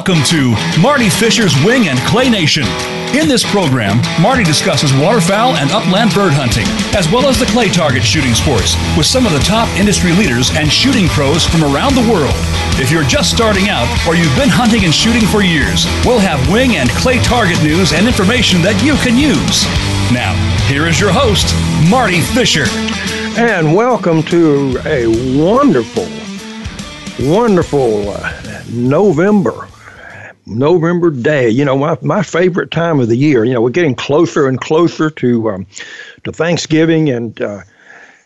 Welcome to Marty Fisher's Wing and Clay Nation. In this program, Marty discusses waterfowl and upland bird hunting, as well as the clay target shooting sports, with some of the top industry leaders and shooting pros from around the world. If you're just starting out or you've been hunting and shooting for years, we'll have wing and clay target news and information that you can use. Now, here is your host, Marty Fisher. And welcome to a wonderful, wonderful uh, November November day. You know, my, my favorite time of the year. You know, we're getting closer and closer to um, to Thanksgiving, and uh,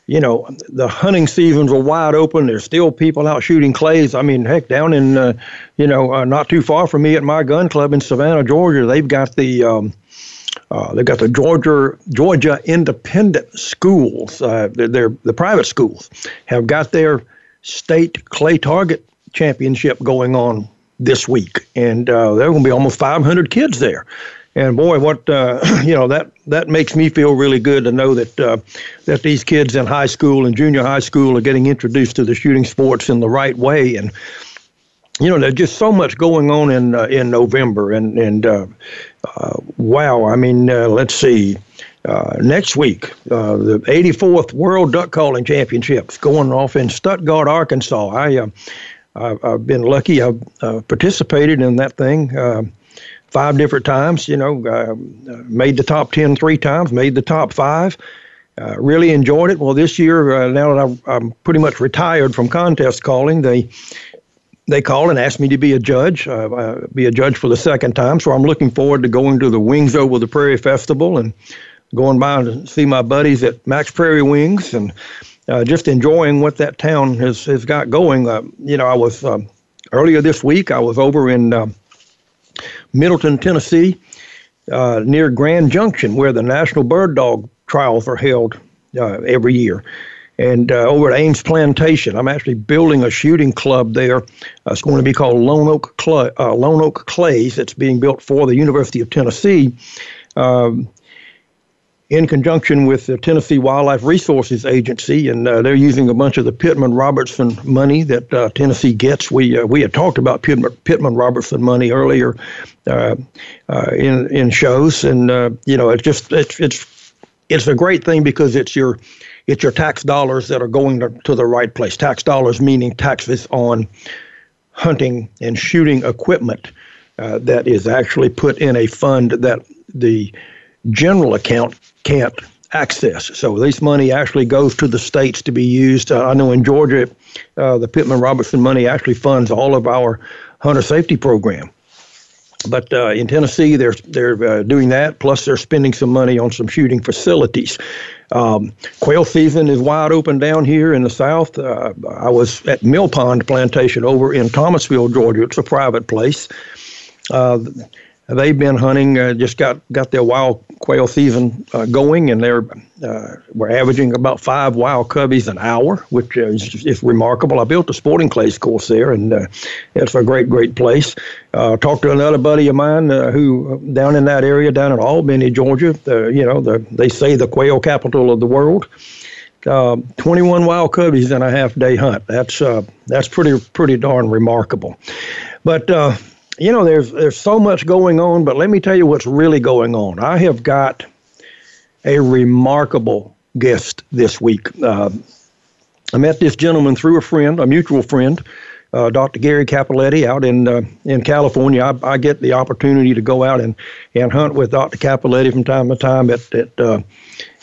you know, the hunting seasons are wide open. There's still people out shooting clays. I mean, heck, down in uh, you know, uh, not too far from me at my gun club in Savannah, Georgia, they've got the um, uh, they've got the Georgia Georgia Independent Schools. Uh, they're, they're, the private schools have got their state clay target championship going on this week, and uh, there are going to be almost 500 kids there. And boy, what uh, you know that that makes me feel really good to know that uh, that these kids in high school and junior high school are getting introduced to the shooting sports in the right way. And you know, there's just so much going on in uh, in November. And and uh, uh, wow, I mean, uh, let's see. Uh, next week, the 84th World Duck Calling Championships going off in Stuttgart, Arkansas. I I've, I've been lucky. I've uh, participated in that thing uh, five different times. You know, uh, made the top ten three times, made the top five. Uh, really enjoyed it. Well, this year, uh, now that I'm, I'm, pretty much retired from contest calling, they they called and asked me to be a judge, uh, be a judge for the second time. So I'm looking forward to going to the Wings Over the Prairie Festival and going by and see my buddies at Mack's Prairie Wings and uh, just enjoying what that town has, has got going. Uh, you know, I was um, earlier this week, I was over in uh, Middleton, Tennessee, uh, near Grand Junction, where the National Bird Dog Trials are held uh, every year. And uh, over at Ames Plantation, I'm actually building a shooting club there. it's going to be called Lone Oak, Clay, Lone Oak Clays. It's being built for the University of Tennessee. Um, in conjunction with the Tennessee Wildlife Resources Agency, and uh, they're using a bunch of the Pittman Robertson money that uh, Tennessee gets. We uh, we had talked about Pittman, Pittman Robertson money earlier uh, uh, in in shows, and uh, you know it's just it's it's it's a great thing because it's your it's your tax dollars that are going to, to the right place. Tax dollars meaning taxes on hunting and shooting equipment that is actually put in a fund that the general account can't access. So this money actually goes to the states to be used. Uh, I know in Georgia, uh, the Pittman Robertson money actually funds all of our hunter safety program. But uh, in Tennessee, they're they're uh, doing that. Plus, they're spending some money on some shooting facilities. Um, quail season is wide open down here in the south. Uh, I was at Mill Pond Plantation over in Thomasville, Georgia. It's a private place. Uh, they've been hunting. Uh, just got got their wild quail season uh, going, and they're uh, we're averaging about five wild cubbies an hour, which is, is remarkable. I built a sporting clays course there, and uh, it's a great, great place. Uh, talked to another buddy of mine uh, who down in that area, down in Albany, Georgia. you know, the, they say the quail capital of the world. Uh, 21 wild cubbies in a half day hunt. That's uh, that's pretty pretty darn remarkable. But uh, you know, there's there's so much going on, but let me tell you what's really going on. I have got a remarkable guest this week. Uh, I met this gentleman through a friend, a mutual friend, uh, Dr. Gary Cappelletti, out in uh, in California. I, I, get the opportunity to go out and, and hunt with Dr. Cappelletti from time to time at at uh,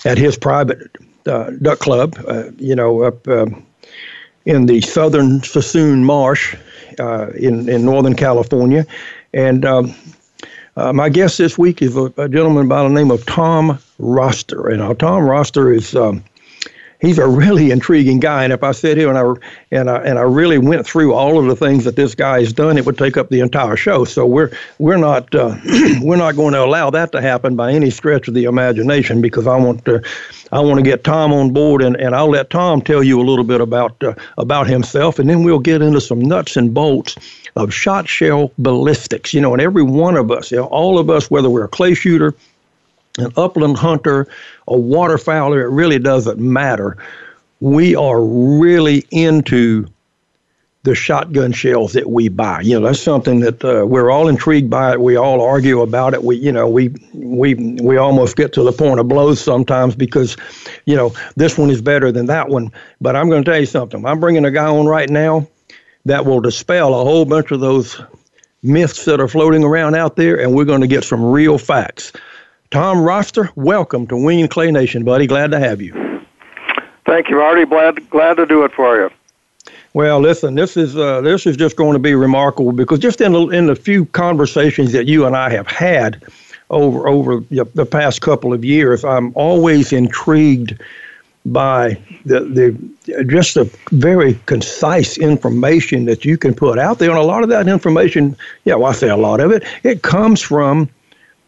at his private uh, duck club. Uh, you know, up in the southern Suisun Marsh uh, in in Northern California, and um, uh, my guest this week is a, a, gentleman by the name of Tom Roster, and uh, Tom Roster is. Um, he's a really intriguing guy. And if I sit here and I and I and I really went through all of the things that this guy has done, it would take up the entire show. So we're we're not uh, we're not going to allow that to happen by any stretch of the imagination because I want to I want to get Tom on board and, and I'll let Tom tell you a little bit about uh, about himself, and then we'll get into some nuts and bolts of shot shell ballistics. You know, and every one of us, you know, all of us, whether we're a clay shooter an upland hunter, a waterfowler, it really doesn't matter. We are really into the shotgun shells that we buy. You know, that's something that uh, we're all intrigued by it. We all argue about it. We, you know, we we we almost get to the point of blows sometimes because, you know, this one is better than that one. But I'm going to tell you something. I'm bringing a guy on right now that will dispel a whole bunch of those myths that are floating around out there, and we're going to get some real facts. Tom Roster, welcome to Wing and Clay Nation, buddy. Glad to have you. Thank you, Marty. Glad glad to do it for you. Well, listen, this is uh, this is just going to be remarkable because just in the, in the few conversations that you and I have had over over the past couple of years, I'm always intrigued by the the just the very concise information that you can put out there, and a lot of that information, yeah, well, I say a lot of it, it comes from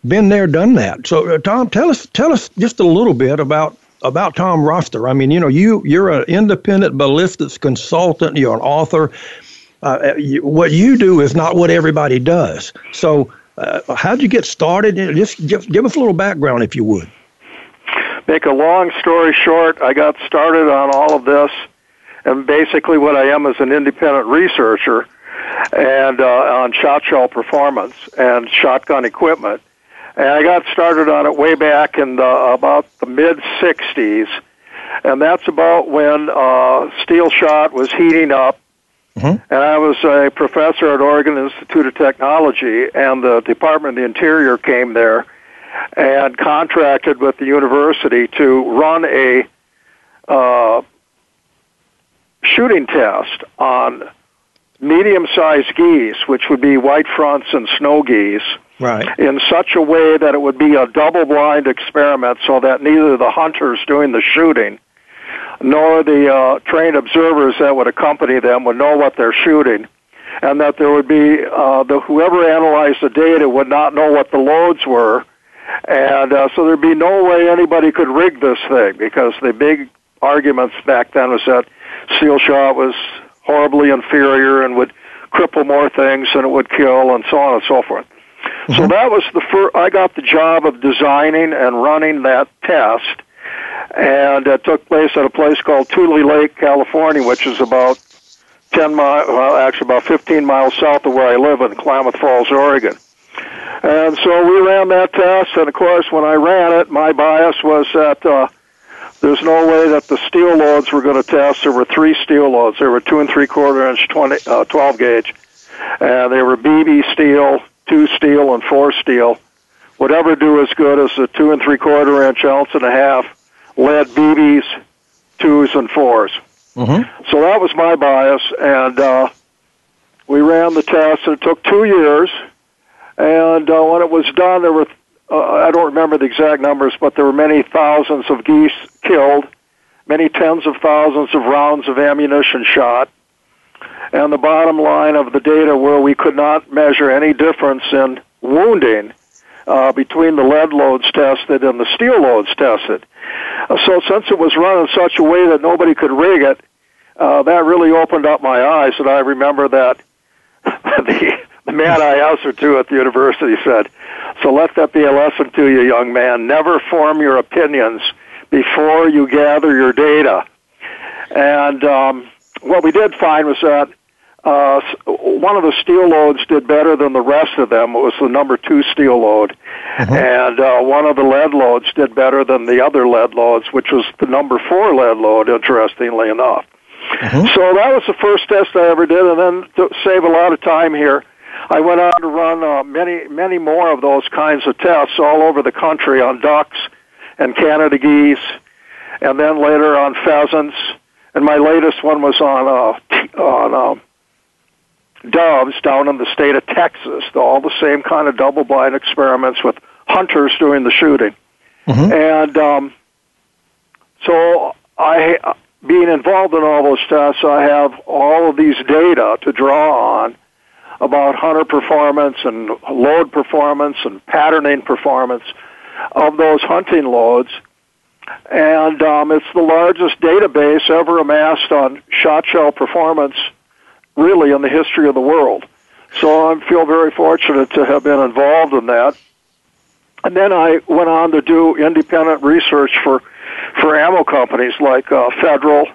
been there, done that. So, uh, Tom, tell us tell us just a little bit about about Tom Roster. I mean, you know, you you're an independent ballistics consultant. You're an author. Uh, uh you, what you do is not what everybody does. So, uh, how'd you get started? Just give, give us a little background, if you would. Make a long story short, I got started on all of this, and basically, what I am is an independent researcher, and uh, on shot shell performance and shotgun equipment and I got started on it way back in the, about the mid 60s. And that's about when uh, steel shot was heating up. Mm-hmm. And I was a professor at Oregon Institute of Technology, and the Department of the Interior came there and contracted with the university to run a uh, shooting test on medium-sized geese, which would be white fronts and snow geese, right. in such a way that it would be a double blind experiment so that neither the hunters doing the shooting nor the uh, trained observers that would accompany them would know what they're shooting and that there would be uh, the whoever analyzed the data would not know what the loads were and uh, so there'd be no way anybody could rig this thing because the big arguments back then was that steel shot was horribly inferior and would cripple more things than it would kill and so on and so forth. Mm-hmm. So that was the first, I got the job of designing and running that test. And it took place at a place called Tule Lake, California, which is about 10 miles, well, actually about 15 miles south of where I live in Klamath Falls, Oregon. And so we ran that test, and of course, when I ran it, my bias was that uh, there's no way that the steel loads were going to test. There were three steel loads. There were two and three quarter inch 20, uh, 12 gauge, and they were BB steel, two steel and four steel would ever do as good as a two and three quarter inch ounce and a half lead BBs, twos and 4s mm-hmm. So that was my bias, and uh, we ran the test. And it took two years, and uh, when it was done, there were uh, I don't remember the exact numbers, but there were many thousands of geese killed, many tens of thousands of rounds of ammunition shot and the bottom line of the data where we could not measure any difference in wounding uh, between the lead loads tested and the steel loads tested. Uh, so since it was run in such a way that nobody could rig it, uh, that really opened up my eyes, and I remember that the, the man I answered to at the university said, so let that be a lesson to you, young man. Never form your opinions before you gather your data. And um, what we did find was that uh, one of the steel loads did better than the rest of them. It was the number two steel load. Mm-hmm. And uh, one of the lead loads did better than the other lead loads, which was the number four lead load, interestingly enough. Mm-hmm. So that was the first test I ever did. And then to save a lot of time here, I went on to run uh, many, many more of those kinds of tests all over the country on ducks and Canada geese, and then later on pheasants. And my latest one was on uh, on uh, doves down in the state of Texas. All the same kind of double blind experiments with hunters doing the shooting. Mm-hmm. And um, so I, being involved in all those tests, I have all of these data to draw on about hunter performance and load performance and patterning performance of those hunting loads. And um, it's the largest database ever amassed on shot shell performance really in the history of the world. So I feel very fortunate to have been involved in that. And then I went on to do independent research for for ammo companies like uh, Federal,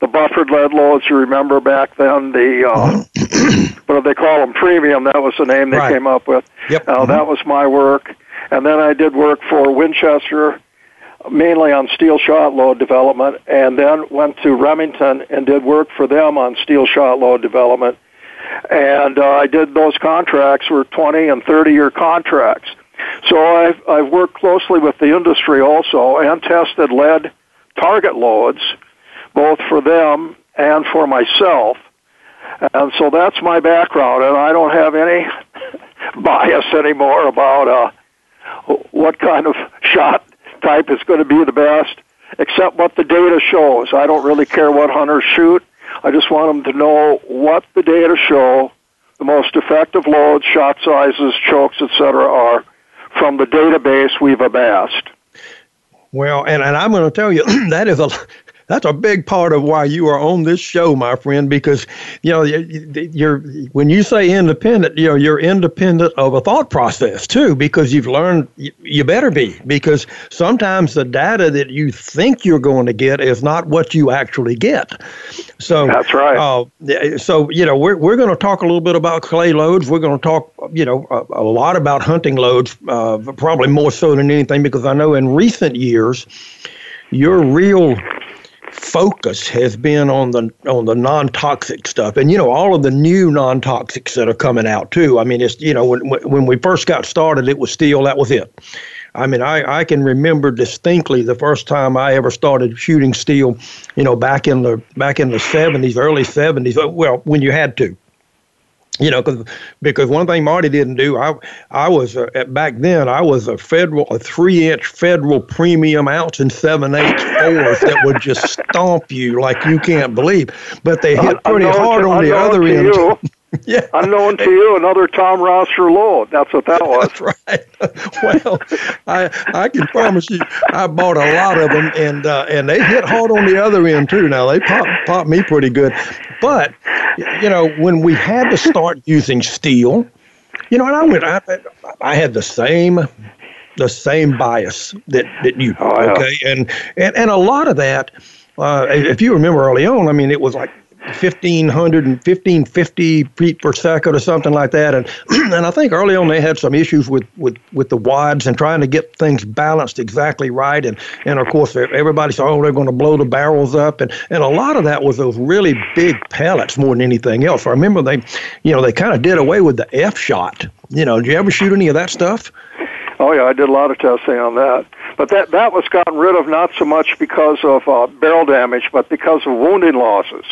the buffered lead loads. You remember back then the uh, what do they call them? Premium. That was the name they Right. came up with. Yep. Uh, That was my work, and then I did work for Winchester, mainly on steel shot load development, and then went to Remington and did work for them on steel shot load development. And uh, I did those contracts were 20 and 30 year contracts. So I've, I've worked closely with the industry also and tested lead target loads, both for them and for myself. And so that's my background, and I don't have any bias anymore about uh, what kind of shot type is going to be the best, except what the data shows. I don't really care what hunters shoot. I just want them to know what the data show, the most effective loads, shot sizes, chokes, etc., are from the database we've amassed. Well, and, and I'm going to tell you that is a that's a big part of why you are on this show, my friend, because you know you- you're when you say independent, you know you're independent of a thought process too, because you've learned you, you better be because sometimes the data that you think you're going to get is not what you actually get. So That's right. Uh, so you know we're we're going to talk a little bit about clay loads. We're going to talk you know a, a lot about hunting loads, uh, probably more so than anything because I know in recent years your real focus has been on the on the non-toxic stuff. And you know all of the new non-toxics that are coming out too. I mean it's you know when when we first got started it was steel that was it. I mean, I, I can remember distinctly the first time I ever started shooting steel, you know, back in the back in the seventies, early seventies. Well, when you had to, you know, cause, because one thing Marty didn't do, I I was uh, at- back then I was a federal a three inch federal premium ounce and seven eighths fours that would just stomp you like you can't believe. But they hit pretty hard on the other end. Yeah. unknown to you, another Tom Roster load. That's what that was. That's right. well, I I can promise you, I bought a lot of them, and uh, and they hit hard on the other end too. Now they pop pop me pretty good, but you know when we had to start using steel, you know, and I went, I, I had the same the same bias that that you Oh, yeah. okay, and and and a lot of that, uh, if you remember early on, I mean, it was like. 1500 and 1550 feet per second or something like that. And and I think early on they had some issues with with with the wads and trying to get things balanced exactly right. And and of course everybody said oh they're going to blow the barrels up. And and a lot of that was those really big pellets more than anything else. I remember they you know they kind of did away with the F shot you know did you ever shoot any of that stuff? Oh yeah, I did a lot of testing on that. But that that was gotten rid of not so much because of uh, barrel damage, but because of wounding losses.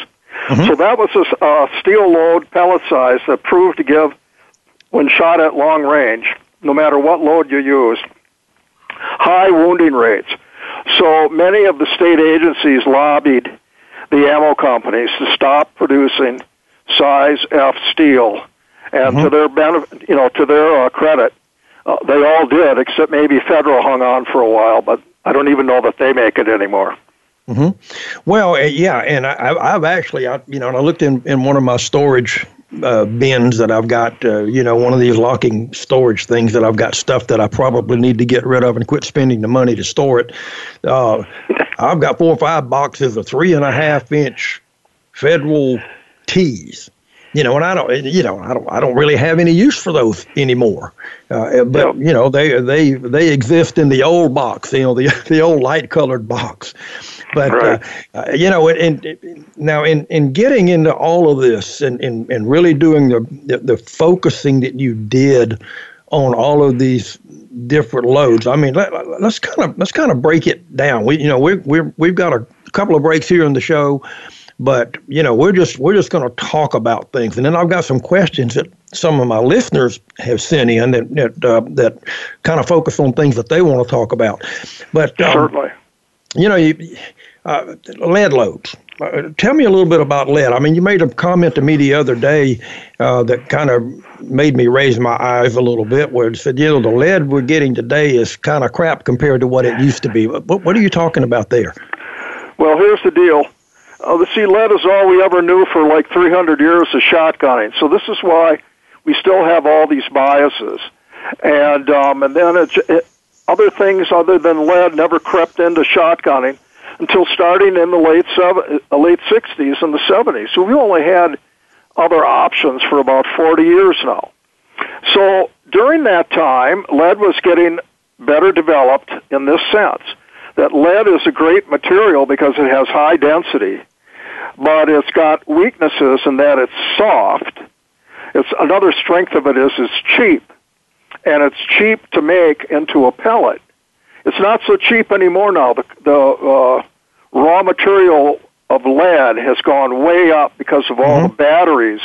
So that was a uh, steel load pellet size that proved to give, when shot at long range, no matter what load you used, high wounding rates. So many of the state agencies lobbied the ammo companies to stop producing size F steel, and to their benefit, you know, to their uh, credit, uh, they all did, except maybe Federal hung on for a while, but I don't even know that they make it anymore. Well, uh, yeah, and I, I've actually, I, you know, and I looked in, in one of my storage uh, bins that I've got, uh, you know, one of these locking storage things that I've got stuff that I probably need to get rid of and quit spending the money to store it. Uh, I've got four or five boxes of three and a half inch federal tees. You know, and I don't, you know, I don't, I don't really have any use for those anymore. Uh, but you know, they they they exist in the old box, you know, the the old light colored box. But Right. uh, uh, you know, and, and now in, in getting into all of this and, and, and really doing the, the the focusing that you did on all of these different loads. I mean, let, let's kind of let's kind of break it down. We you know we we we've got a couple of breaks here in the show, but you know we're just we're just going to talk about things, and then I've got some questions that some of my listeners have sent in that that uh, that kind of focus on things that they want to talk about. But um, Certainly. you know, you, uh, lead loads. Uh, tell me a little bit about lead. I mean, you made a comment to me the other day uh, that kind of made me raise my eyes a little bit, where it said, you know, the lead we're getting today is kind of crap compared to what it used to be. What, what are you talking about there? Well, here's the deal. Uh, the sea lead is all we ever knew for like 300 years of shotgunning. So this is why we still have all these biases. And um, and then it's, it, other things other than lead never crept into shotgunning. Until starting in the late seven, uh, late 60s and the 70s. So we only had other options for about 40 years now. So during that time, lead was getting better developed in this sense that lead is a great material because it has high density, but it's got weaknesses in that it's soft. It's another strength of it is it's cheap, and it's cheap to make into a pellet. It's not so cheap anymore now. The, the uh, raw material of lead has gone way up because of all mm-hmm. the batteries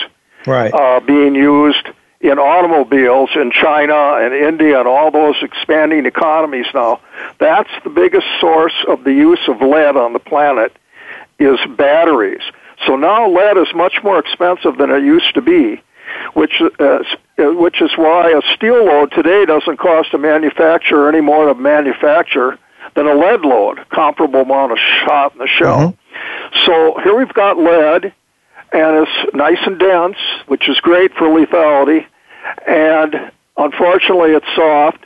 right. uh, being used in automobiles in China and India and all those expanding economies now. That's the biggest source of the use of lead on the planet is batteries. So now lead is much more expensive than it used to be, which uh, which is why a steel load today doesn't cost a manufacturer any more to manufacture than a lead load, comparable amount of shot in the shell. Mm-hmm. So here we've got lead and it's nice and dense, which is great for lethality. And unfortunately, it's soft,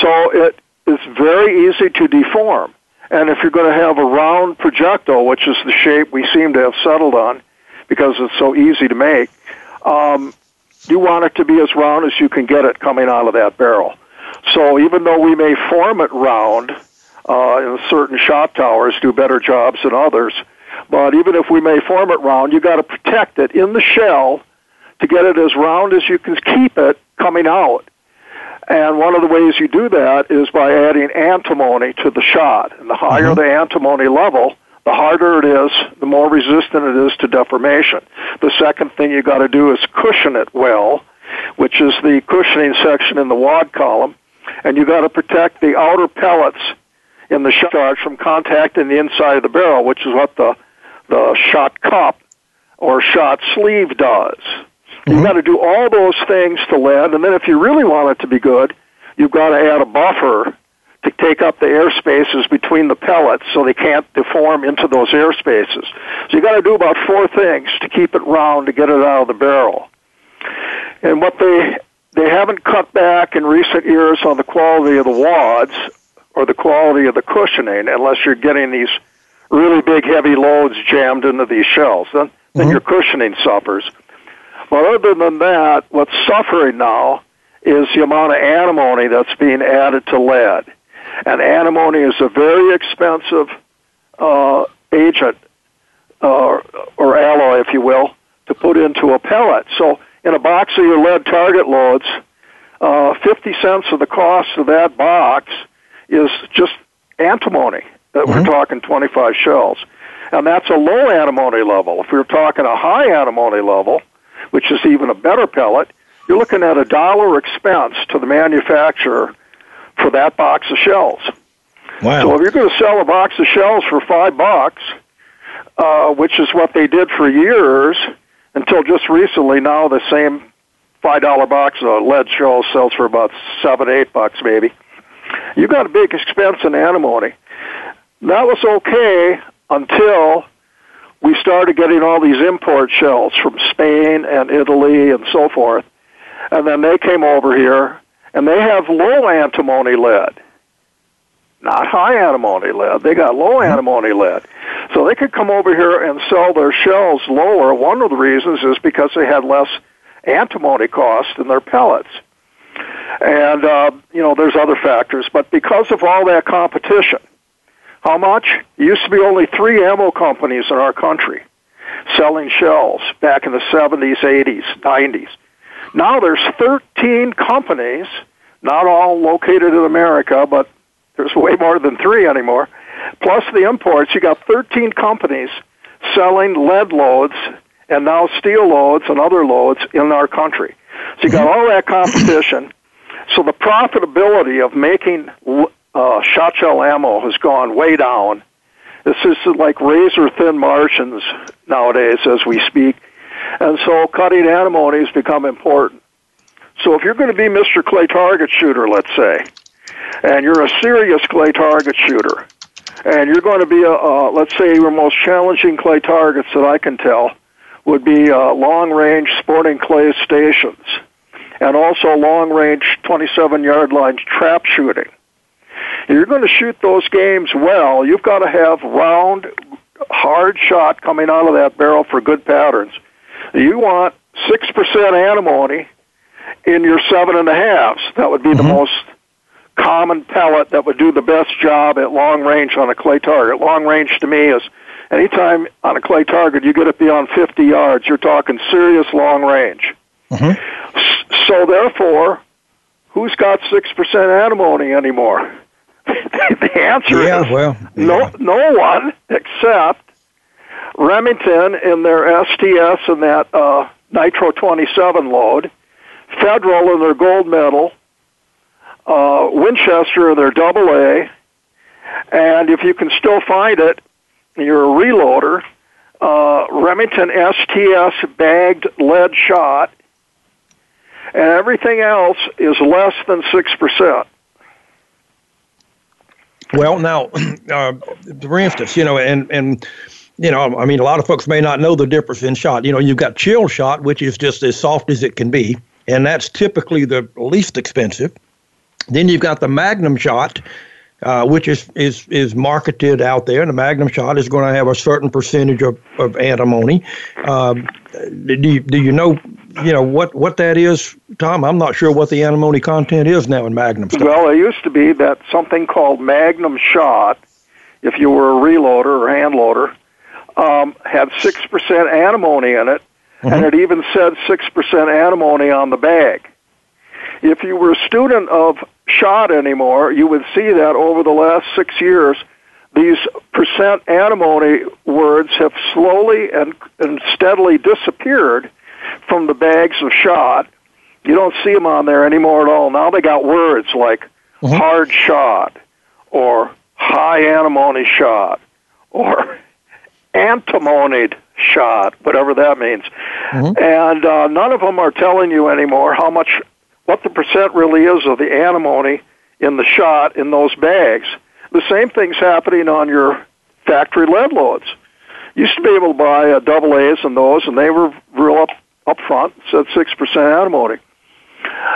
so it is very easy to deform. And if you're going to have a round projectile, which is the shape we seem to have settled on, because it's so easy to make, um, you want it to be as round as you can get it coming out of that barrel. So even though we may form it round, uh, certain shot towers do better jobs than others, but even if we may form it round, you got to protect it in the shell to get it as round as you can keep it coming out. And one of the ways you do that is by adding antimony to the shot. And the higher mm-hmm. the antimony level, the harder it is, the more resistant it is to deformation. The second thing you got to do is cushion it well, which is the cushioning section in the wad column, and you got to protect the outer pellets in the shot charge from contacting the inside of the barrel, which is what the the shot cup or shot sleeve does. Mm-hmm. You've got to do all those things to lead, and then if you really want it to be good, you've got to add a buffer to take up the air spaces between the pellets so they can't deform into those air spaces. So you got to do about four things to keep it round to get it out of the barrel. And what they they haven't cut back in recent years on the quality of the wads or the quality of the cushioning unless you're getting these really big heavy loads jammed into these shells. Then, then mm-hmm. your cushioning suffers. But other than that, what's suffering now is the amount of antimony that's being added to lead. And antimony is a very expensive uh, agent, uh, or alloy, if you will, to put into a pellet. So in a box of your lead target loads, uh, 50 cents of the cost of that box is just antimony that mm-hmm. we're talking 25 shells. And that's a low antimony level. If we're talking a high antimony level, which is even a better pellet, you're looking at a dollar expense to the manufacturer for that box of shells. Wow. So if you're going to sell a box of shells for five bucks, uh, which is what they did for years until just recently, now the same five dollar box of lead shells sells for about seven, eight bucks maybe. You've got a big expense in antimony. That was okay until we started getting all these import shells from Spain and Italy and so forth. And then they came over here and they have low antimony lead. Not high antimony lead. They got low mm-hmm. antimony lead. So they could come over here and sell their shells lower. One of the reasons is because they had less antimony cost in their pellets. And, uh, you know, there's other factors. But because of all that competition, how much? It used to be only three ammo companies in our country selling shells back in the 70s, 80s, 90s. Now there's 13 companies, not all located in America, but there's way more than three anymore. Plus the imports, you got 13 companies selling lead loads and now steel loads and other loads in our country. So you got all that competition. So the profitability of making uh, shot shell ammo has gone way down. This is like razor thin margins nowadays as we speak. And so cutting antimony has become important. So if you're going to be Mr. Clay target shooter, let's say, and you're a serious clay target shooter, and you're going to be a, uh, let's say your most challenging clay targets that I can tell would be uh, long range sporting clay stations and also long range 27 yard line trap shooting. If you're going to shoot those games well, you've got to have round, hard shot coming out of that barrel for good patterns. You want 6% antimony in your seven and a halves. That would be mm-hmm. the most common pellet that would do the best job at long range on a clay target. Long range to me is anytime on a clay target you get it beyond 50 yards, you're talking serious long range. Mm-hmm. So therefore, who's got 6% antimony anymore? the answer yeah, is well, yeah. no, no one except Remington in their STS and that uh, Nitro 27 load, Federal in their gold medal, uh, Winchester in their double A, and if you can still find it, you're a reloader, uh, Remington STS bagged lead shot, and everything else is less than 6%. Well, now, uh, for instance, you know, and, and you know, I mean, a lot of folks may not know the difference in shot. You know, you've got chill shot, which is just as soft as it can be, and that's typically the least expensive. Then you've got the Magnum shot, uh, which is, is is marketed out there, and the Magnum shot is going to have a certain percentage of, of antimony. Um, do you, do you know you know what what that is, Tom? I'm not sure what the antimony content is now in Magnum. Stuff. Well, it used to be that something called Magnum shot, if you were a reloader or hand loader, um, had six percent antimony in it, mm-hmm. and it even said six percent antimony on the bag. If you were a student of shot anymore, you would see that over the last six years, these percent antimony words have slowly and, and steadily disappeared from the bags of shot. You don't see them on there anymore at all. Now they got words like mm-hmm. hard shot or high antimony shot or antimonied shot, whatever that means. Mm-hmm. And uh, none of them are telling you anymore how much, what the percent really is of the antimony in the shot in those bags. The same thing's happening on your factory lead loads. Used to be able to buy uh, double A's and those, and they were real up up front said six percent antimony.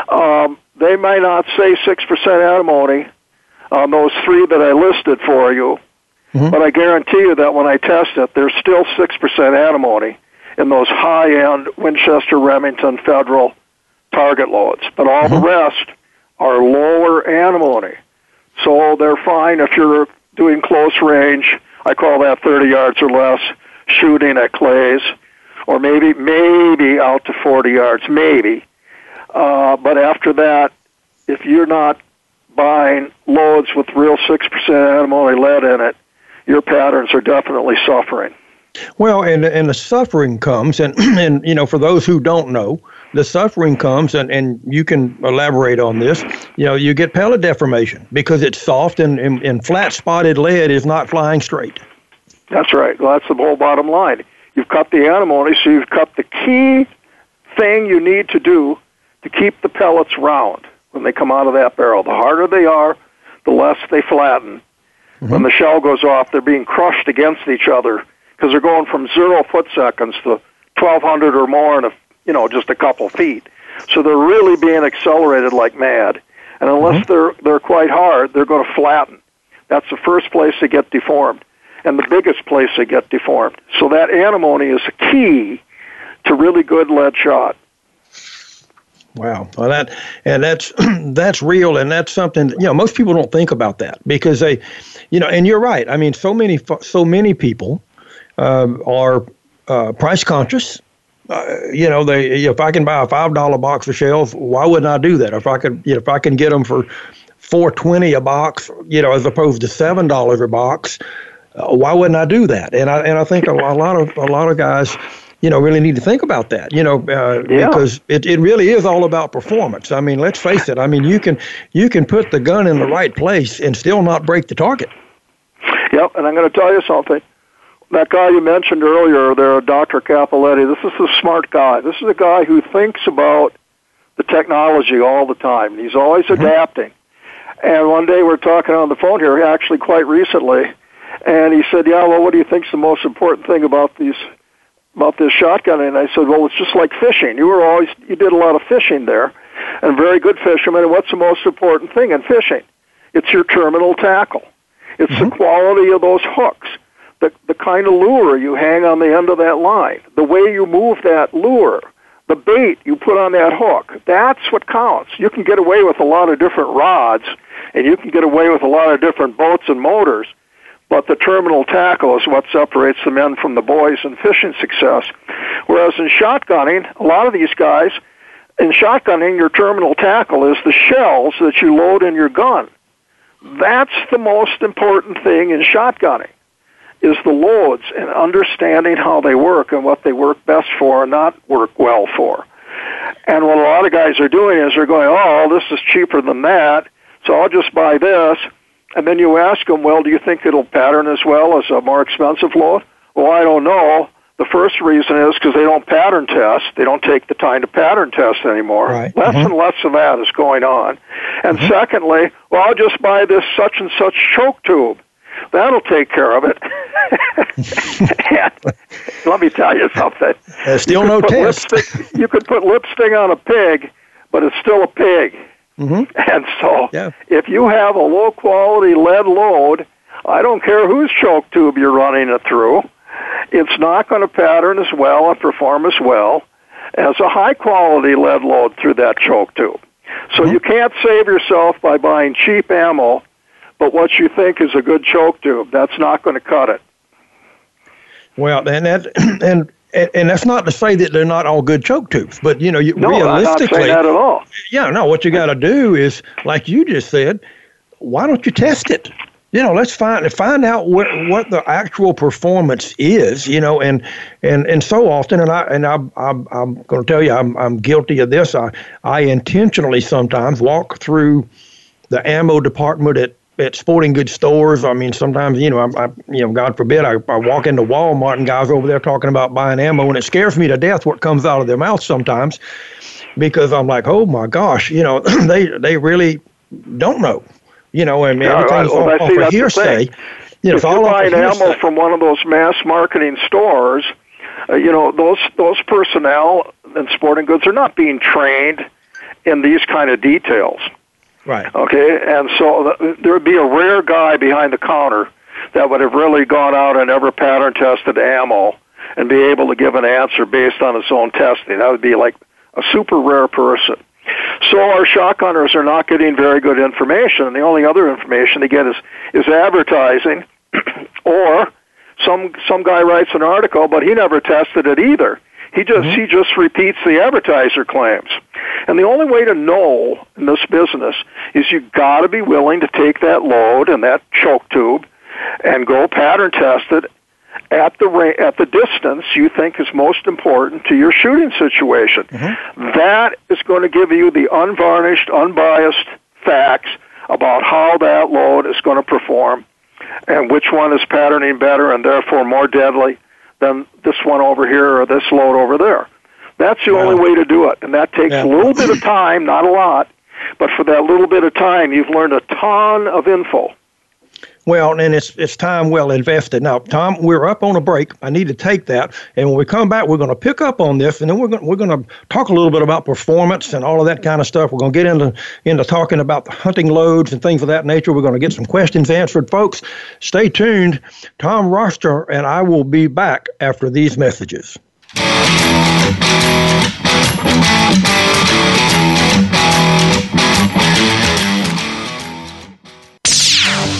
Um, they may not say six percent antimony on those three that I listed for you, Mm-hmm. But I guarantee you that when I test it, there's still 6% antimony in those high-end Winchester, Remington, Federal target loads. But all mm-hmm. the rest are lower antimony. So they're fine if you're doing close range. I call that 30 yards or less shooting at clays, or maybe maybe out to 40 yards, maybe. Uh, but after that, if you're not buying loads with real 6% antimony lead in it, your patterns are definitely suffering. Well, and and the suffering comes, and and you know, for those who don't know, the suffering comes, and and you can elaborate on this. You know, you get pellet deformation because it's soft, and and, and flat spotted lead is not flying straight. That's right. Well, that's the whole bottom line. You've cut the antimony, so you've cut the key thing you need to do to keep the pellets round when they come out of that barrel. The harder they are, the less they flatten, Mm-hmm. When the shell goes off, they're being crushed against each other because they're going from zero foot seconds to 1,200 or more in a, you know, just a couple feet. So they're really being accelerated like mad. And unless mm-hmm. they're they're quite hard, they're going to flatten. That's the first place they get deformed, and the biggest place they get deformed. So that antimony is a key to really good lead shot. Wow, well that and that's that's real, and that's something you know most people don't think about that because they, you know, and you're right. I mean, so many so many people uh, are uh, price conscious. Uh, you know, they if I can buy a five dollar box of shells, why wouldn't I do that? If I could, you know, if I can get them for four twenty a box, you know, as opposed to seven dollars a box, uh, why wouldn't I do that? And I and I think a, a lot of a lot of guys you know, really need to think about that, you know, uh, yeah. because it, it really is all about performance. I mean, let's face it. I mean, you can you can put the gun in the right place and still not break the target. Yep, and I'm going to tell you something. That guy you mentioned earlier, there, Dr. Cappelletti. This is a smart guy. This is a guy who thinks about the technology all the time. He's always mm-hmm. adapting. And one day we're talking on the phone here, actually quite recently, and he said, "Yeah, well, what do you think's the most important thing about these about this shotgun, and I said, "Well, it's just like fishing. You were always you did a lot of fishing there, and very good fisherman. And what's the most important thing in fishing? It's your terminal tackle. It's mm-hmm. the quality of those hooks, the, the kind of lure you hang on the end of that line, the way you move that lure, the bait you put on that hook. That's what counts. You can get away with a lot of different rods, and you can get away with a lot of different boats and motors, but the terminal tackle is what separates the men from the boys in fishing success. Whereas in shotgunning, a lot of these guys, in shotgunning, your terminal tackle is the shells that you load in your gun. That's the most important thing in shotgunning is the loads and understanding how they work and what they work best for and not work well for. And what a lot of guys are doing is they're going, oh, this is cheaper than that, so I'll just buy this. And then you ask them, well, do you think it'll pattern as well as a more expensive load? Well, I don't know. The first reason is because they don't pattern test. They don't take the time to pattern test anymore. Right. Less mm-hmm. and less of that is going on. And mm-hmm. secondly, well, I'll just buy this such and such choke tube. That'll take care of it. let me tell you something. There's still no test. Lipstick, you could put lipstick on a pig, but it's still a pig. Mm-hmm. And so, yeah. if you have a low quality lead load, I don't care whose choke tube you're running it through it's not going to pattern as well and perform as well as a high quality lead load through that choke tube. So mm-hmm. you can't save yourself by buying cheap ammo, but what you think is a good choke tube, that's not going to cut it. Well, and that and and, that's not to say that they're not all good choke tubes, but you know, you, no, realistically, I'm not that at all. Yeah, no. What you got to do is, like you just said, why don't you test it? you know, let's find find out what what the actual performance is, you know, and and and so often, and I and I I'm, I'm going to tell you, I'm I'm guilty of this. I I intentionally sometimes walk through the ammo department at at sporting goods stores. I mean, sometimes you know, I, I you know, God forbid, I, I walk into Walmart and guys over there talking about buying ammo, and it scares me to death what comes out of their mouth sometimes, because I'm like, oh my gosh, you know, they they really don't know you know, I mean, everything's well, off, off hearsay. You know, if you're buying ammo from one of those mass marketing stores, uh, you know those those personnel and sporting goods are not being trained in these kind of details. Right. Okay, and so th- there would be a rare guy behind the counter that would have really gone out and ever pattern tested ammo and be able to give an answer based on his own testing. That would be like a super rare person. So our shotgunners are not getting very good information, and the only other information they get is is advertising, or some some guy writes an article, but he never tested it either. He just mm-hmm. he just repeats the advertiser claims. And the only way to know in this business is you got to be willing to take that load and that choke tube and go pattern test it at the ra- at the distance you think is most important to your shooting situation. Mm-hmm. That is going to give you the unvarnished, unbiased facts about how that load is going to perform and which one is patterning better and therefore more deadly than this one over here or this load over there. That's the only way to do it, and that takes yeah. a little bit of time, not a lot, but for that little bit of time, you've learned a ton of info. Well, and it's it's time well invested. Now, Tom, we're up on a break. I need to take that, and when we come back, we're going to pick up on this, and then we're going we're going to talk a little bit about performance and all of that kind of stuff. We're going to get into into talking about the hunting loads and things of that nature. We're going to get some questions answered, folks. Stay tuned. Tom Roster and I will be back after these messages.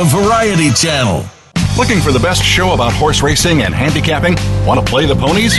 America Variety Channel. Looking for the best show about horse racing and handicapping? Want to play the ponies?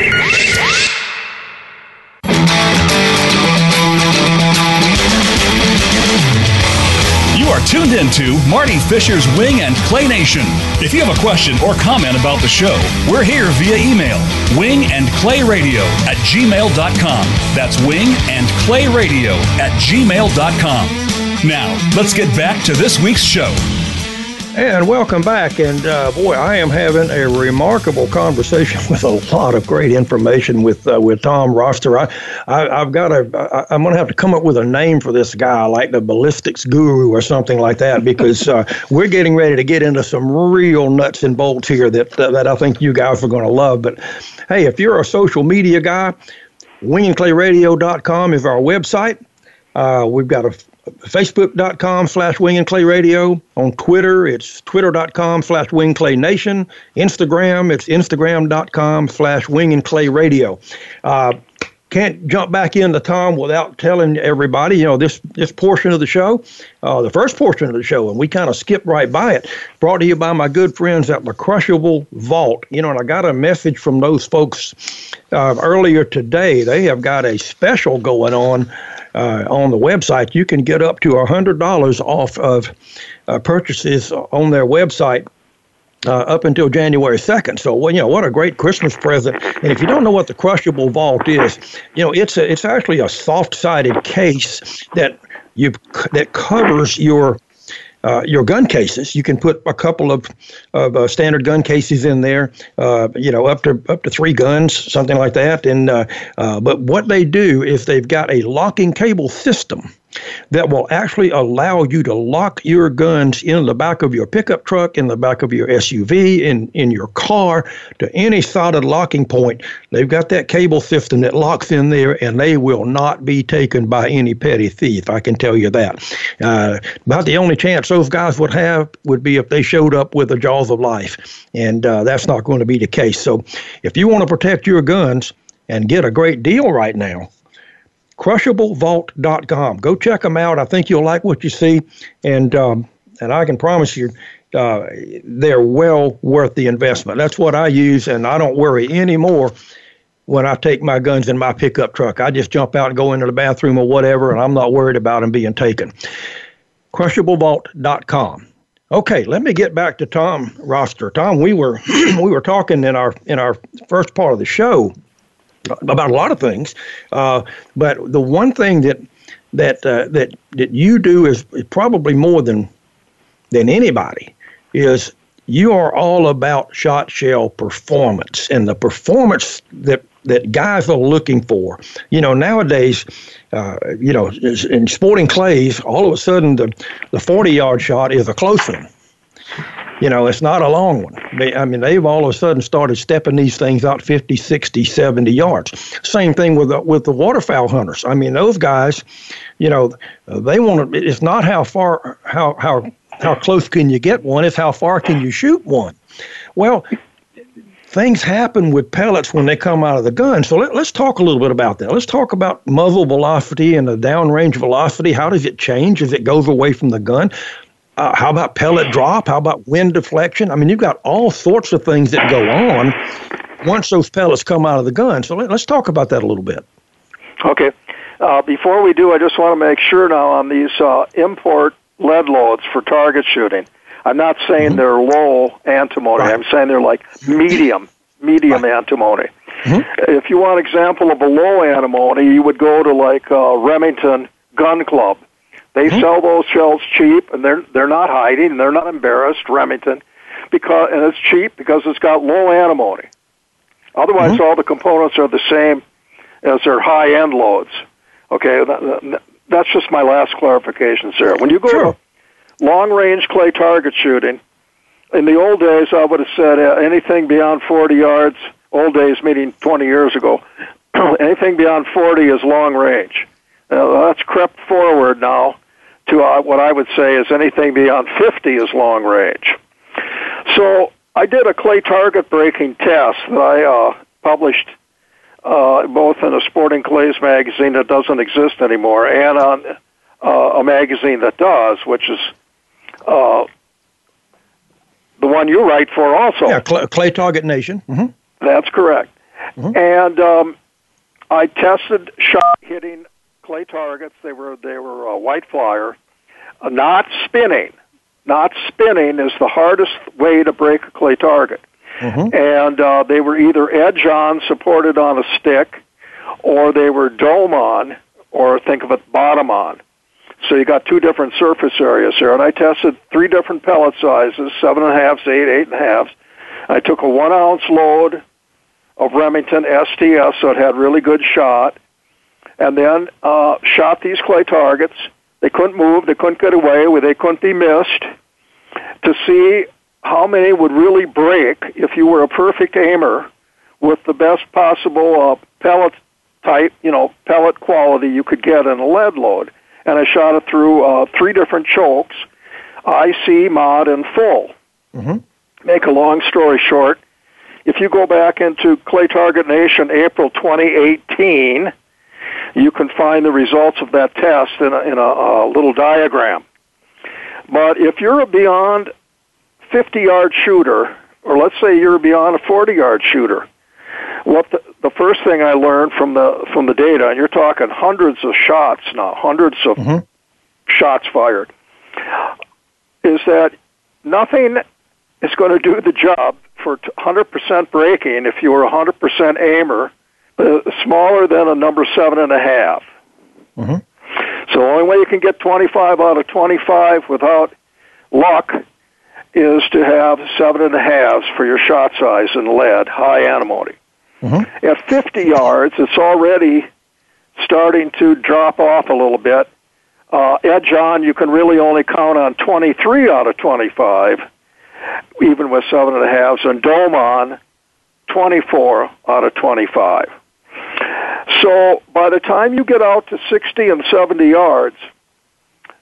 are tuned into Marty Fisher's Wing and Clay Nation. If you have a question or comment about the show, we're here via email wing and clay radio at gmail.com. That's wing and clay radio at gmail.com. Now, let's get back to this week's show. And welcome back. And uh, boy, I am having a remarkable conversation with a lot of great information with uh, with Tom Roster. I, I have got a I, I'm going to have to come up with a name for this guy, like the ballistics guru or something like that, because uh, we're getting ready to get into some real nuts and bolts here that that I think you guys are going to love. But hey, if you're a social media guy, wingandclayradio.com is our website. Uh, we've got a facebook.com slash wing and clay radio. On twitter it's twitter.com slash wing clay nation. Instagram it's instagram.com slash wing and clay radio. Uh, can't jump back into tom without telling everybody you know this this portion of the show uh, the first portion of the show and we kind of skipped right by it. Brought to you by my good friends at the crushable vault. You know and i got a message from those folks uh, earlier today. They have got a special going on uh, on the website, you can get up to $100 off of uh, purchases on their website. Uh, up until January 2nd. So, well, you know, what a great Christmas present. And if you don't know what the crushable vault is, you know, it's a, it's actually a soft-sided case that you that covers your uh, your gun cases. You can put a couple of, of uh, standard gun cases in there, uh, you know, up to up to three guns, something like that. And uh, uh, but what they do is they've got a locking cable system that will actually allow you to lock your guns in the back of your pickup truck, in the back of your SUV, in, in your car to any solid locking point. They've got that cable system that locks in there, and they will not be taken by any petty thief. I can tell you that. Uh, about the only chance those guys would have would be if they showed up with the jaws of life, and uh, that's not going to be the case. So, if you want to protect your guns and get a great deal right now, crushablevault.com. Go check them out. I think you'll like what you see, and um, and I can promise you. Uh, they're well worth the investment. That's what I use, and I don't worry anymore when I take my guns in my pickup truck. I just jump out and go into the bathroom or whatever, and I'm not worried about them being taken. Crushablevault.com. Okay, let me get back to Tom Roster. Tom, we were we were talking in our in our first part of the show about a lot of things. Uh, but the one thing that that uh, that that you do is, probably more than than anybody is you are all about shot shell performance and the performance that that guys are looking for. You know, nowadays, uh, you know, in sporting clays, all of a sudden the the 40 yard shot is a close one. You know, it's not a long one. They, I mean, they've all of a sudden started stepping these things out 50, 60, 70 yards. Same thing with the, with the waterfowl hunters. I mean, those guys, you know, they want to. It's not how far, how how how close can you get one. It's how far can you shoot one. Well, things happen with pellets when they come out of the gun. So let, us talk a little bit about that. Let's talk about muzzle velocity and the downrange velocity. How does it change as it goes away from the gun? Uh, how about pellet drop? How about wind deflection? I mean, you've got all sorts of things that go on once those pellets come out of the gun. So let, us talk about that a little bit. Okay. Uh, before we do, I just want to make sure now on these uh, import lead loads for target shooting. I'm not saying mm-hmm. they're low antimony. Right. I'm saying they're like medium, medium right. antimony. Mm-hmm. If you want an example of a low antimony, you would go to like uh, Remington Gun Club. They mm-hmm. sell those shells cheap, and they're they're not hiding, and they're not embarrassed. Remington, because and it's cheap because it's got low antimony. Otherwise, mm-hmm. all the components are the same as their high end loads. Okay, that, that's just my last clarification, sir. When you go sure. to long range clay target shooting, in the old days, I would have said uh, anything beyond 40 yards. Old days meaning 20 years ago. anything beyond 40 is long range. Uh, that's crept forward now to uh, what I would say is anything beyond 50 is long range. So I did a clay target breaking test that I uh, published uh, both in a Sporting Clays magazine that doesn't exist anymore and on uh, a magazine that does, which is uh, the one you write for also. Yeah, Clay, clay Target Nation. Mm-hmm. That's correct. Mm-hmm. And um, I tested shot hitting clay targets. They were they were a white flyer, uh, not spinning. Not spinning is the hardest way to break a clay target. Mm-hmm. And uh, they were either edge on, supported on a stick, or they were dome on, or think of it bottom on. So you got two different surface areas here. And I tested three different pellet sizes, seven and a half, eight, eight and a half. I took a one ounce load of Remington STS, so it had really good shot, and then uh, shot these clay targets. They couldn't move, they couldn't get away, they couldn't be missed, to see how many would really break if you were a perfect aimer with the best possible uh, pellet type, you know, pellet quality you could get in a lead load. And I shot it through uh, three different chokes, IC, mod, and full. Mm-hmm. Make a long story short, if you go back into Clay Target Nation April 2018, you can find the results of that test in a, in a, a little diagram. But if you're a beyond 50 yard shooter, or let's say you're beyond a 40 yard shooter, what the, the first thing I learned from the from the data, and you're talking hundreds of shots now, hundreds of mm-hmm. shots fired, is that nothing is going to do the job for 100% breaking if you are a 100% aimer, uh, smaller than a number seven and a half. Mm-hmm. So the only way you can get 25 out of 25 without luck is to have seven and a halves for your shot size in lead, high antimony. Mm-hmm. At 50 yards, it's already starting to drop off a little bit. Uh, edge on, you can really only count on 23 out of 25, even with seven and a halves, and dome on, 24 out of 25. So by the time you get out to 60 and 70 yards,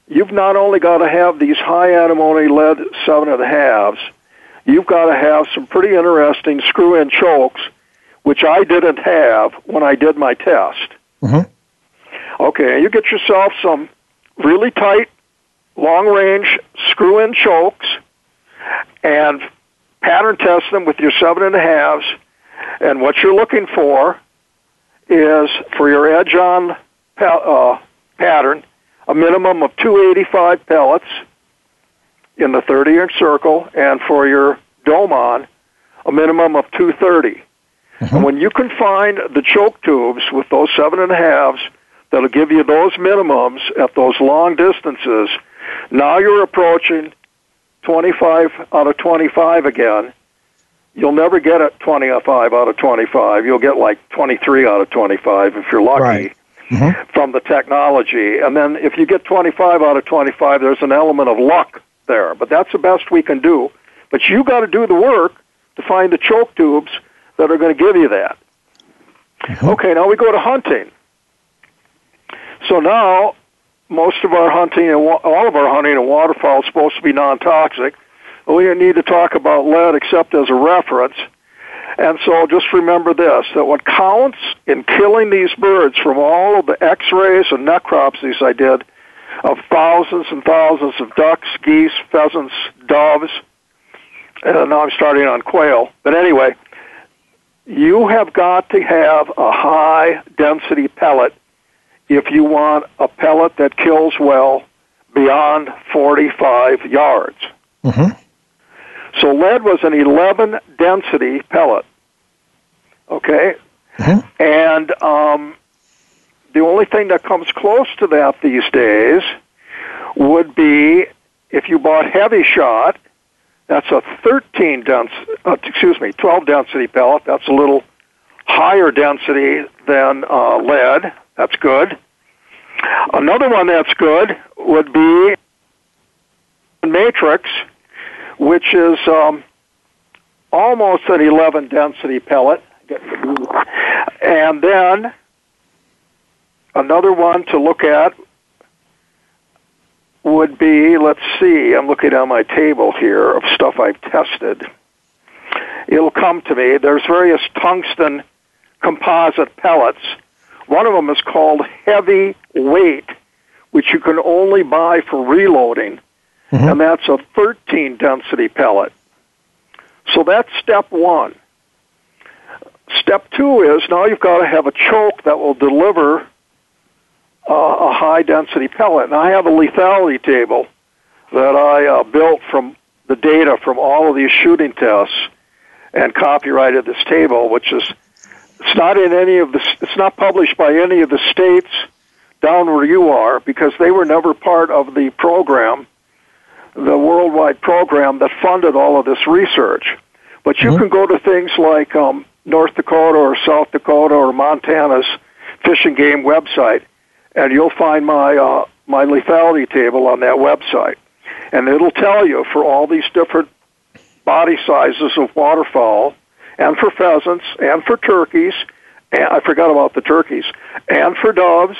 you've not only got to have these high antimony lead seven and a halves, you've got to have some pretty interesting screw-in chokes, which I didn't have when I did my test. Mm-hmm. Okay, you get yourself some really tight, long-range screw-in chokes, and pattern test them with your seven and a halves. And what you're looking for is for your edge-on uh, pattern a minimum of 285 pellets in the 30 inch circle, and for your dome on, a minimum of 230. Mm-hmm. And when you can find the choke tubes with those seven and a halves that'll give you those minimums at those long distances, now you're approaching 25 out of 25 again. You'll never get a 25 out of 25. You'll get like 23 out of 25 if you're lucky. Right mm-hmm. from the technology. And then if you get 25 out of 25, there's an element of luck there. But that's the best we can do. But you got to do the work to find the choke tubes that are going to give you that. Mm-hmm. Okay, now we go to hunting. So now most of our hunting and all of our hunting and waterfowl is supposed to be non-toxic. We don't need to talk about lead except as a reference. And so just remember this, that what counts in killing these birds from all of the x-rays and necropsies I did of thousands and thousands of ducks, geese, pheasants, doves. And now I'm starting on quail. But anyway, you have got to have a high density pellet if you want a pellet that kills well beyond 45 yards. Mm-hmm. So lead was an 11 density pellet. Okay? Mhm. And um, the only thing that comes close to that these days would be if you bought Hevi-Shot, that's a 13 dense, uh, excuse me, 12 density pellet. That's a little higher density than uh, lead. That's good. Another one that's good would be matrix, which is um, almost an 11 density pellet. And then another one to look at would be, let's see, I'm looking on my table here of stuff I've tested. It'll come to me. There's various tungsten composite pellets. One of them is called heavy weight, which you can only buy for reloading, Mhm. and that's a 13 density pellet. So that's step one. Step two is now you've got to have a choke that will deliver uh, a high density pellet. And I have a lethality table that I uh, built from the data from all of these shooting tests and copyrighted this table, which is it's not in any of the it's not published by any of the states down where you are because they were never part of the program, the worldwide program that funded all of this research. But you Mhm. can go to things like um, North Dakota or South Dakota or Montana's Fish and Game website, and you'll find my uh, my lethality table on that website, and it'll tell you for all these different body sizes of waterfowl, and for pheasants, and for turkeys, and I forgot about the turkeys, and for doves,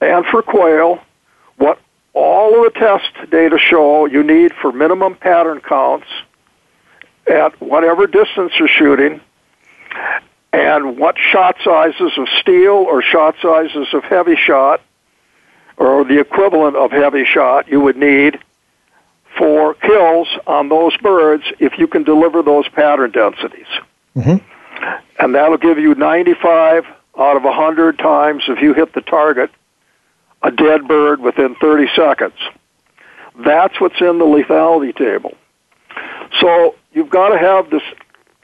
and for quail, all of the test data show you need for minimum pattern counts at whatever distance you're shooting, and what shot sizes of steel or shot sizes of Hevi-Shot, or the equivalent of Hevi-Shot you would need for kills on those birds if you can deliver those pattern densities. Mhm. And that'll give you 95 out of 100 times if you hit the target, a dead bird within 30 seconds. That's what's in the lethality table. So you've got to have this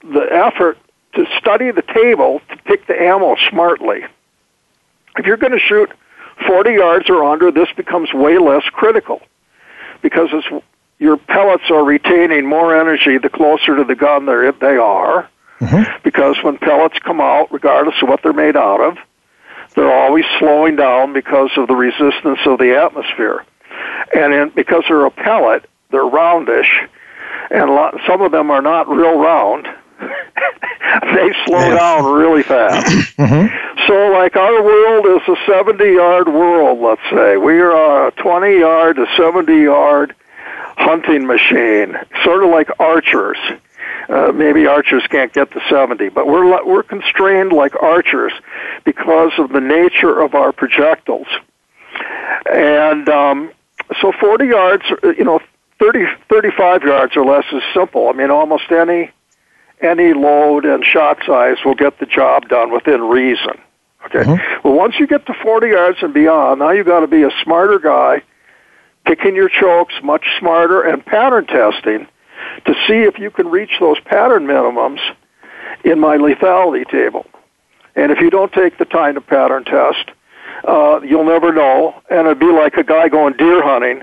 the effort to study the table to pick the ammo smartly. If you're going to shoot 40 yards or under, this becomes way less critical because it's, your pellets are retaining more energy the closer to the gun they're, they are. Mhm. Because when pellets come out, regardless of what they're made out of, they're always slowing down because of the resistance of the atmosphere. And in, because they're a pellet, they're roundish, and a lot, some of them are not real round. they slow Yeah. down really fast. Mhm. So, like our world is a 70 yard world, let's say. We are a 20 yard to 70 yard hunting machine, sort of like archers. Uh, maybe archers can't get to 70, but we're we're constrained like archers because of the nature of our projectiles. And um, so 40 yards, you know, 30, 35 yards or less is simple. I mean, almost any any load and shot size will get the job done within reason. Okay. Well, once you get to 40 yards and beyond, now you've got to be a smarter guy, picking your chokes much smarter, and pattern testing to see if you can reach those pattern minimums in my lethality table. And if you don't take the time to pattern test, uh, you'll never know, and it'd be like a guy going deer hunting,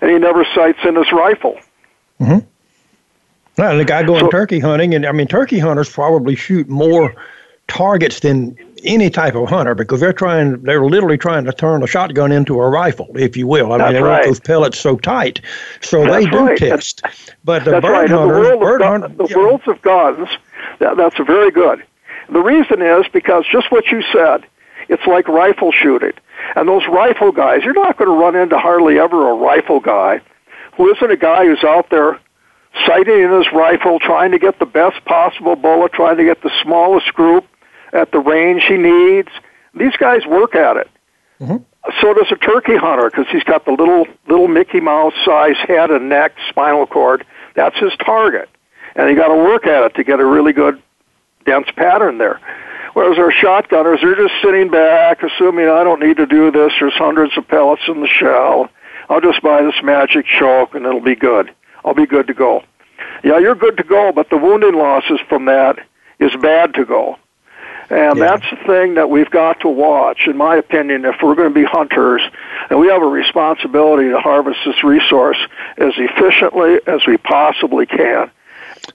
and he never sights in his rifle. Mm-hmm. Now, the guy going So- turkey hunting, and I mean, turkey hunters probably shoot more targets than any type of hunter because they're trying, they're literally trying to turn a shotgun into a rifle, if you will. I That's mean, they right. want those pellets so tight, so That's they do right. test. But the That's bird right. In the world bird of hunter, the yeah. worlds of guns, that, that's very good. The reason is because just what you said, it's like rifle shooting. And those rifle guys, you're not going to run into hardly ever a rifle guy who isn't a guy who's out there sighting in his rifle, trying to get the best possible bullet, trying to get the smallest group at the range he needs. These guys work at it. Mhm. so does a turkey hunter because he's got the little little Mickey Mouse size head and neck, spinal cord. That's his target, and you got to work at it to get a really good dense pattern there. Whereas our shotgunners, they're just sitting back, assuming I don't need to do this. There's hundreds of pellets in the shell. I'll just buy this magic choke and it'll be good. I'll be good to go. Yeah, you're good to go, but the wounding losses from that is bad to go. And yeah. that's the thing that we've got to watch, in my opinion, if we're going to be hunters, and we have a responsibility to harvest this resource as efficiently as we possibly can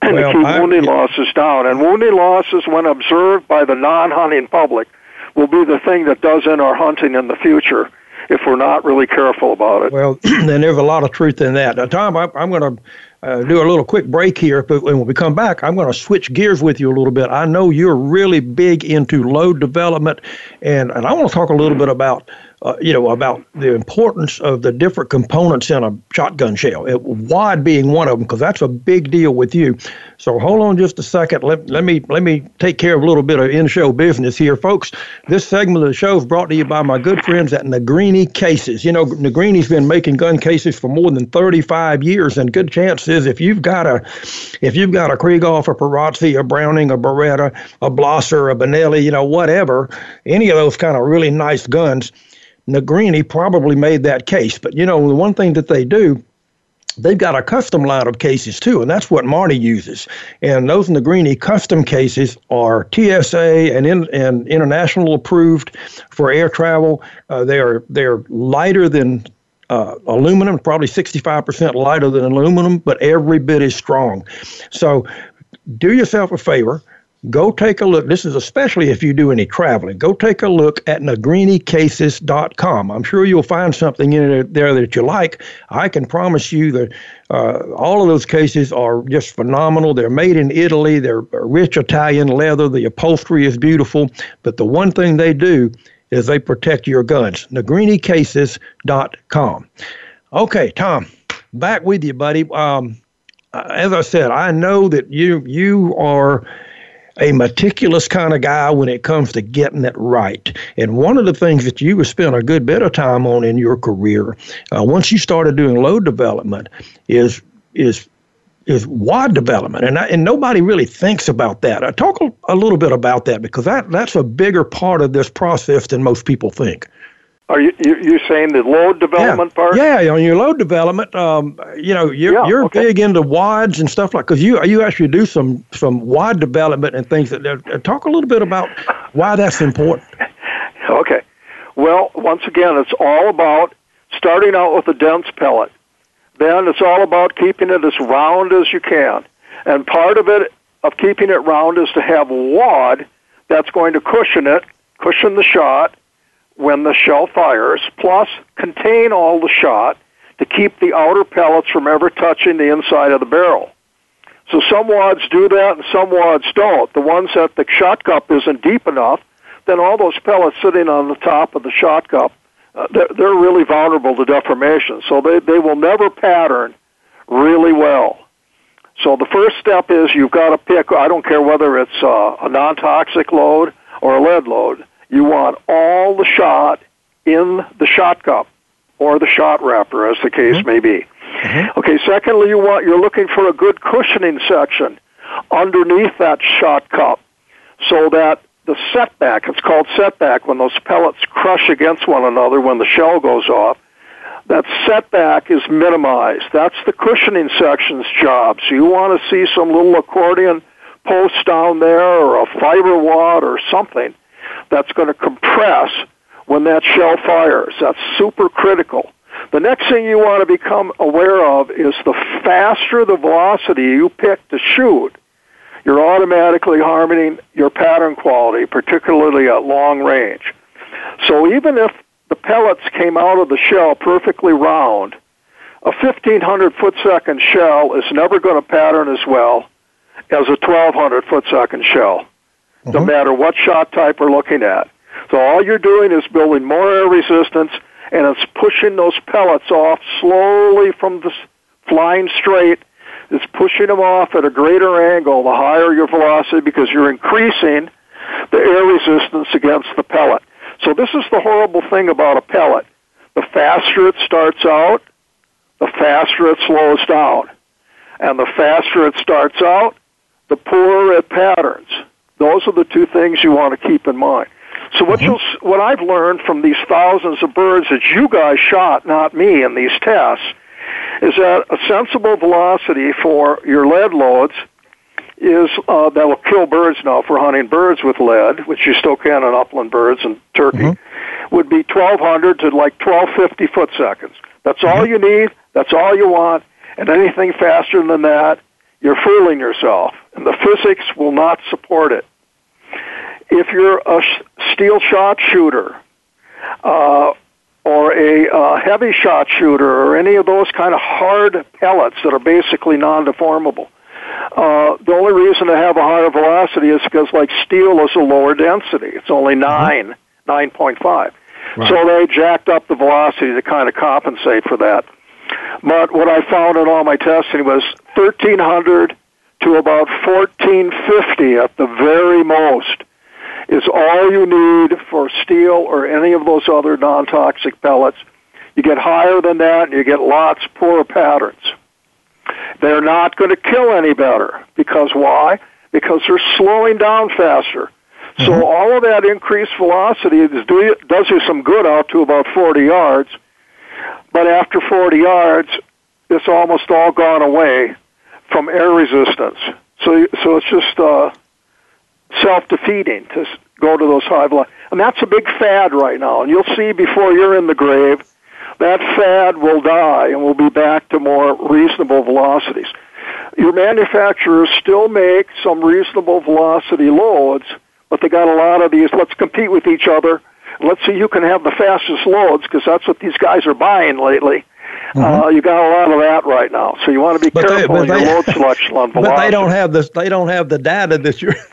and well, to keep wounding yeah. losses down. And wounding losses, when observed by the non-hunting public, will be the thing that does in our hunting in the future if we're not really careful about it. Well, then there's a lot of truth in that. Now, Tom, I, I'm going to uh, do a little quick break here, but when we come back, I'm going to switch gears with you a little bit. I know you're really big into load development, and, and I want to talk a little bit about uh, you know, about the importance of the different components in a shotgun shell, it, wad being one of them, because that's a big deal with you. So hold on just a second. Let, let me let me take care of a little bit of in-show business here, folks. This segment of the show is brought to you by my good friends at Negrini Cases. You know, Negrini's been making gun cases for more than 35 years, and good chance is if you've got a if you've got a Krieghoff, a Perazzi, a Browning, a Beretta, a Blaser, a Benelli, you know, whatever, any of those kind of really nice guns Negrini probably made that case. But you know, the one thing that they do, they've got a custom line of cases too, and that's what Marty uses. And those Negrini custom cases are TSA and in, and international approved for air travel. Uh, they are they're lighter than uh, aluminum, probably 65% lighter than aluminum, but every bit as strong. So do yourself a favor go take a look. This is especially if you do any traveling. Go take a look at negrinicases.com. I'm sure you'll find something in there that you like. I can promise you that uh, all of those cases are just phenomenal. They're made in Italy. They're rich Italian leather. The upholstery is beautiful. But the one thing they do is they protect your guns. negrinicases.com. Okay, Tom, back with you, buddy. Um, as I said, I know that you you are a meticulous kind of guy when it comes to getting it right. And one of the things that you have spent a good bit of time on in your career, uh, once you started doing load development, is is is wad development, and I, and nobody really thinks about that. I talk a, a little bit about that because that that's a bigger part of this process than most people think. Are you you saying the load development yeah. part? Yeah, on your load development, um, you know, you're yeah, you're okay. big into wads and stuff like because you you actually do some some wad development and things that uh, talk a little bit about why that's important. okay, well, once again, it's all about starting out with a dense pellet. Then it's all about keeping it as round as you can, and part of it of keeping it round is to have a wad that's going to cushion it, cushion the shot when the shell fires, plus contain all the shot to keep the outer pellets from ever touching the inside of the barrel. So some wads do that and some wads don't. The ones that the shot cup isn't deep enough, then all those pellets sitting on the top of the shot cup, uh, they're, they're really vulnerable to deformation. So they, they will never pattern really well. So the first step is you've got to pick, I don't care whether it's uh, a non-toxic load or a lead load, you want all the shot in the shot cup or the shot wrapper, as the case mm-hmm. may be. Mm-hmm. Okay. Secondly, you want you're looking for a good cushioning section underneath that shot cup, so that the setback, it's called setback, when those pellets crush against one another when the shell goes off, that setback is minimized. That's the cushioning section's job. So you want to see some little accordion post down there or a fiber wad or something that's going to compress when that shell fires. That's super critical. The next thing you want to become aware of is the faster the velocity you pick to shoot, you're automatically harming your pattern quality, particularly at long range. So even if the pellets came out of the shell perfectly round, a 1500 foot second shell is never going to pattern as well as a 1200 foot second shell mm-hmm. no matter what shot type we're looking at. So all you're doing is building more air resistance, and it's pushing those pellets off slowly from the flying straight. It's pushing them off at a greater angle the higher your velocity because you're increasing the air resistance against the pellet. So this is the horrible thing about a pellet. The faster it starts out, the faster it slows down. And the faster it starts out, the poorer it patterns. Those are the two things you want to keep in mind. So what mm-hmm. you what I've learned from these thousands of birds that you guys shot, not me, in these tests, is that a sensible velocity for your lead loads is uh, that will kill birds now for hunting birds with lead, which you still can on upland birds and turkey, mm-hmm. would be 1,200 to like 1,250 foot seconds. That's all mm-hmm. you need. That's all you want. And anything faster than that, you're fooling yourself. And the physics will not support it. If you're a steel shot shooter, uh, or a uh, Hevi-Shot shooter, or any of those kind of hard pellets that are basically non-deformable, uh, the only reason to have a higher velocity is because, like steel, is a lower density. It's only mm-hmm. 9 nine point five. Right. So they jacked up the velocity to kind of compensate for that. But what I found in all my testing was 1300 to about 1450 at the very most is all you need for steel or any of those other non-toxic pellets. You get higher than that, you get lots poorer patterns. They're not going to kill any better because why? Because they're slowing down faster. So mm-hmm. all of that increased velocity do, does you some good out to about 40 yards, but after 40 yards, it's almost all gone away from air resistance. So, so it's just uh, self-defeating to go to those high velocities. And that's a big fad right now. And you'll see before you're in the grave, that fad will die and we'll be back to more reasonable velocities. Your manufacturers still make some reasonable velocity loads, but they got a lot of these. Let's compete with each other. Let's see who can have the fastest loads because that's what these guys are buying lately. Mm-hmm. Uh, you got a lot of that right now, so you want to be but careful they, in they, your load selection on velocity. But they don't have this. They don't have the data that you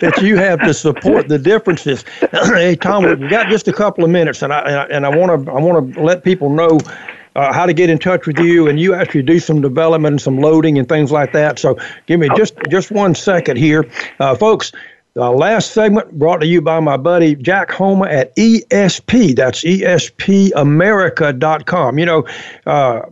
that you have to support the differences. hey, Tom, we've got just a couple of minutes, and I and I want to I want to let people know. Uh, how to get in touch with you, and you actually do some development and some loading and things like that. So, give me just just one second here, uh, folks. The last segment brought to you by my buddy Jack Homa at ESP. That's ESPAmerica.com. You know, uh,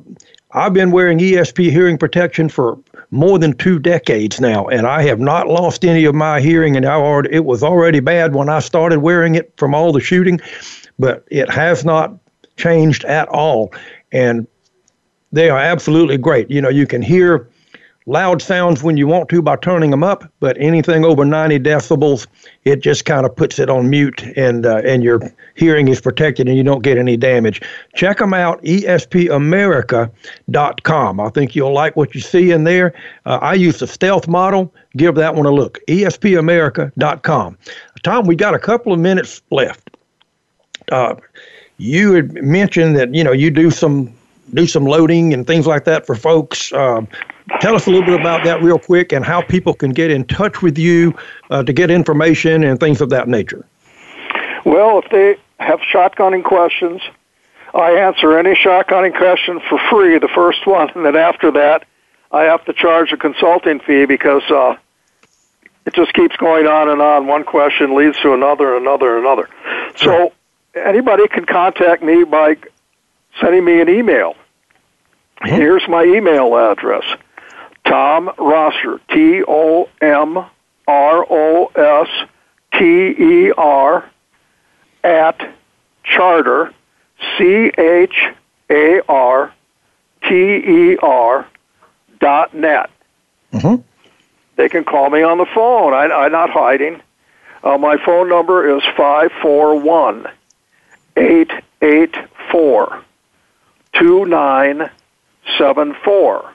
I've been wearing ESP hearing protection for more than two decades now, and I have not lost any of my hearing. And I already, it was already bad when I started wearing it from all the shooting, but it has not changed at all. And they are absolutely great. You know, you can hear loud sounds when you want to by turning them up, but anything over 90 decibels, it just kind of puts it on mute and uh, and your hearing is protected and you don't get any damage. Check them out, espamerica.com. I think you'll like what you see in there. Uh, I use the stealth model. Give that one a look, espamerica.com. Tom, we got a couple of minutes left. Uh, you had mentioned that you know you do some do some loading and things like that for folks. Uh, tell us a little bit about that real quick and how people can get in touch with you uh, to get information and things of that nature. Well, if they have shotgunning questions, I answer any shotgunning question for free, the first one, and then after that, I have to charge a consulting fee because uh, it just keeps going on and on. One question leads to another, another, another. So anybody can contact me by sending me an email. Mm-hmm. Here's my email address Tom Roster, T O M R O S T E R, at charter, C H A R T E R dot net. Mm-hmm. They can call me on the phone. I, I'm not hiding. Uh, my phone number is 541 884 2974.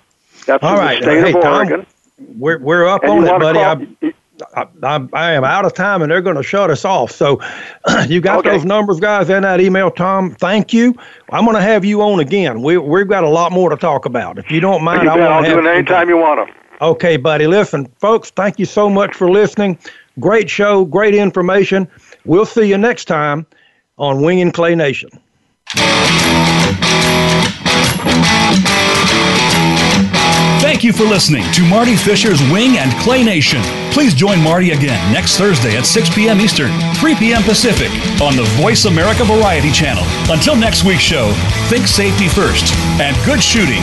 That's All right. state hey, of Oregon. Tom, we're, we're up and on it, buddy. I, I, I, am out of time and they're going to shut us off. So you got okay. those numbers, guys, in that email, Tom. Thank you. I'm going to have you on again. We, we've got a lot more to talk about. If you don't mind, you I will do it anytime you want to. Okay, buddy. Listen, folks, thank you so much for listening. Great show, great information. We'll see you next time on Wing and Clay Nation. Thank you for listening to Marty Fisher's Wing and Clay Nation. Please join Marty again next Thursday at 6 p.m. Eastern, 3 p.m. Pacific on the Voice America Variety Channel. Until next week's show, think safety first and good shooting.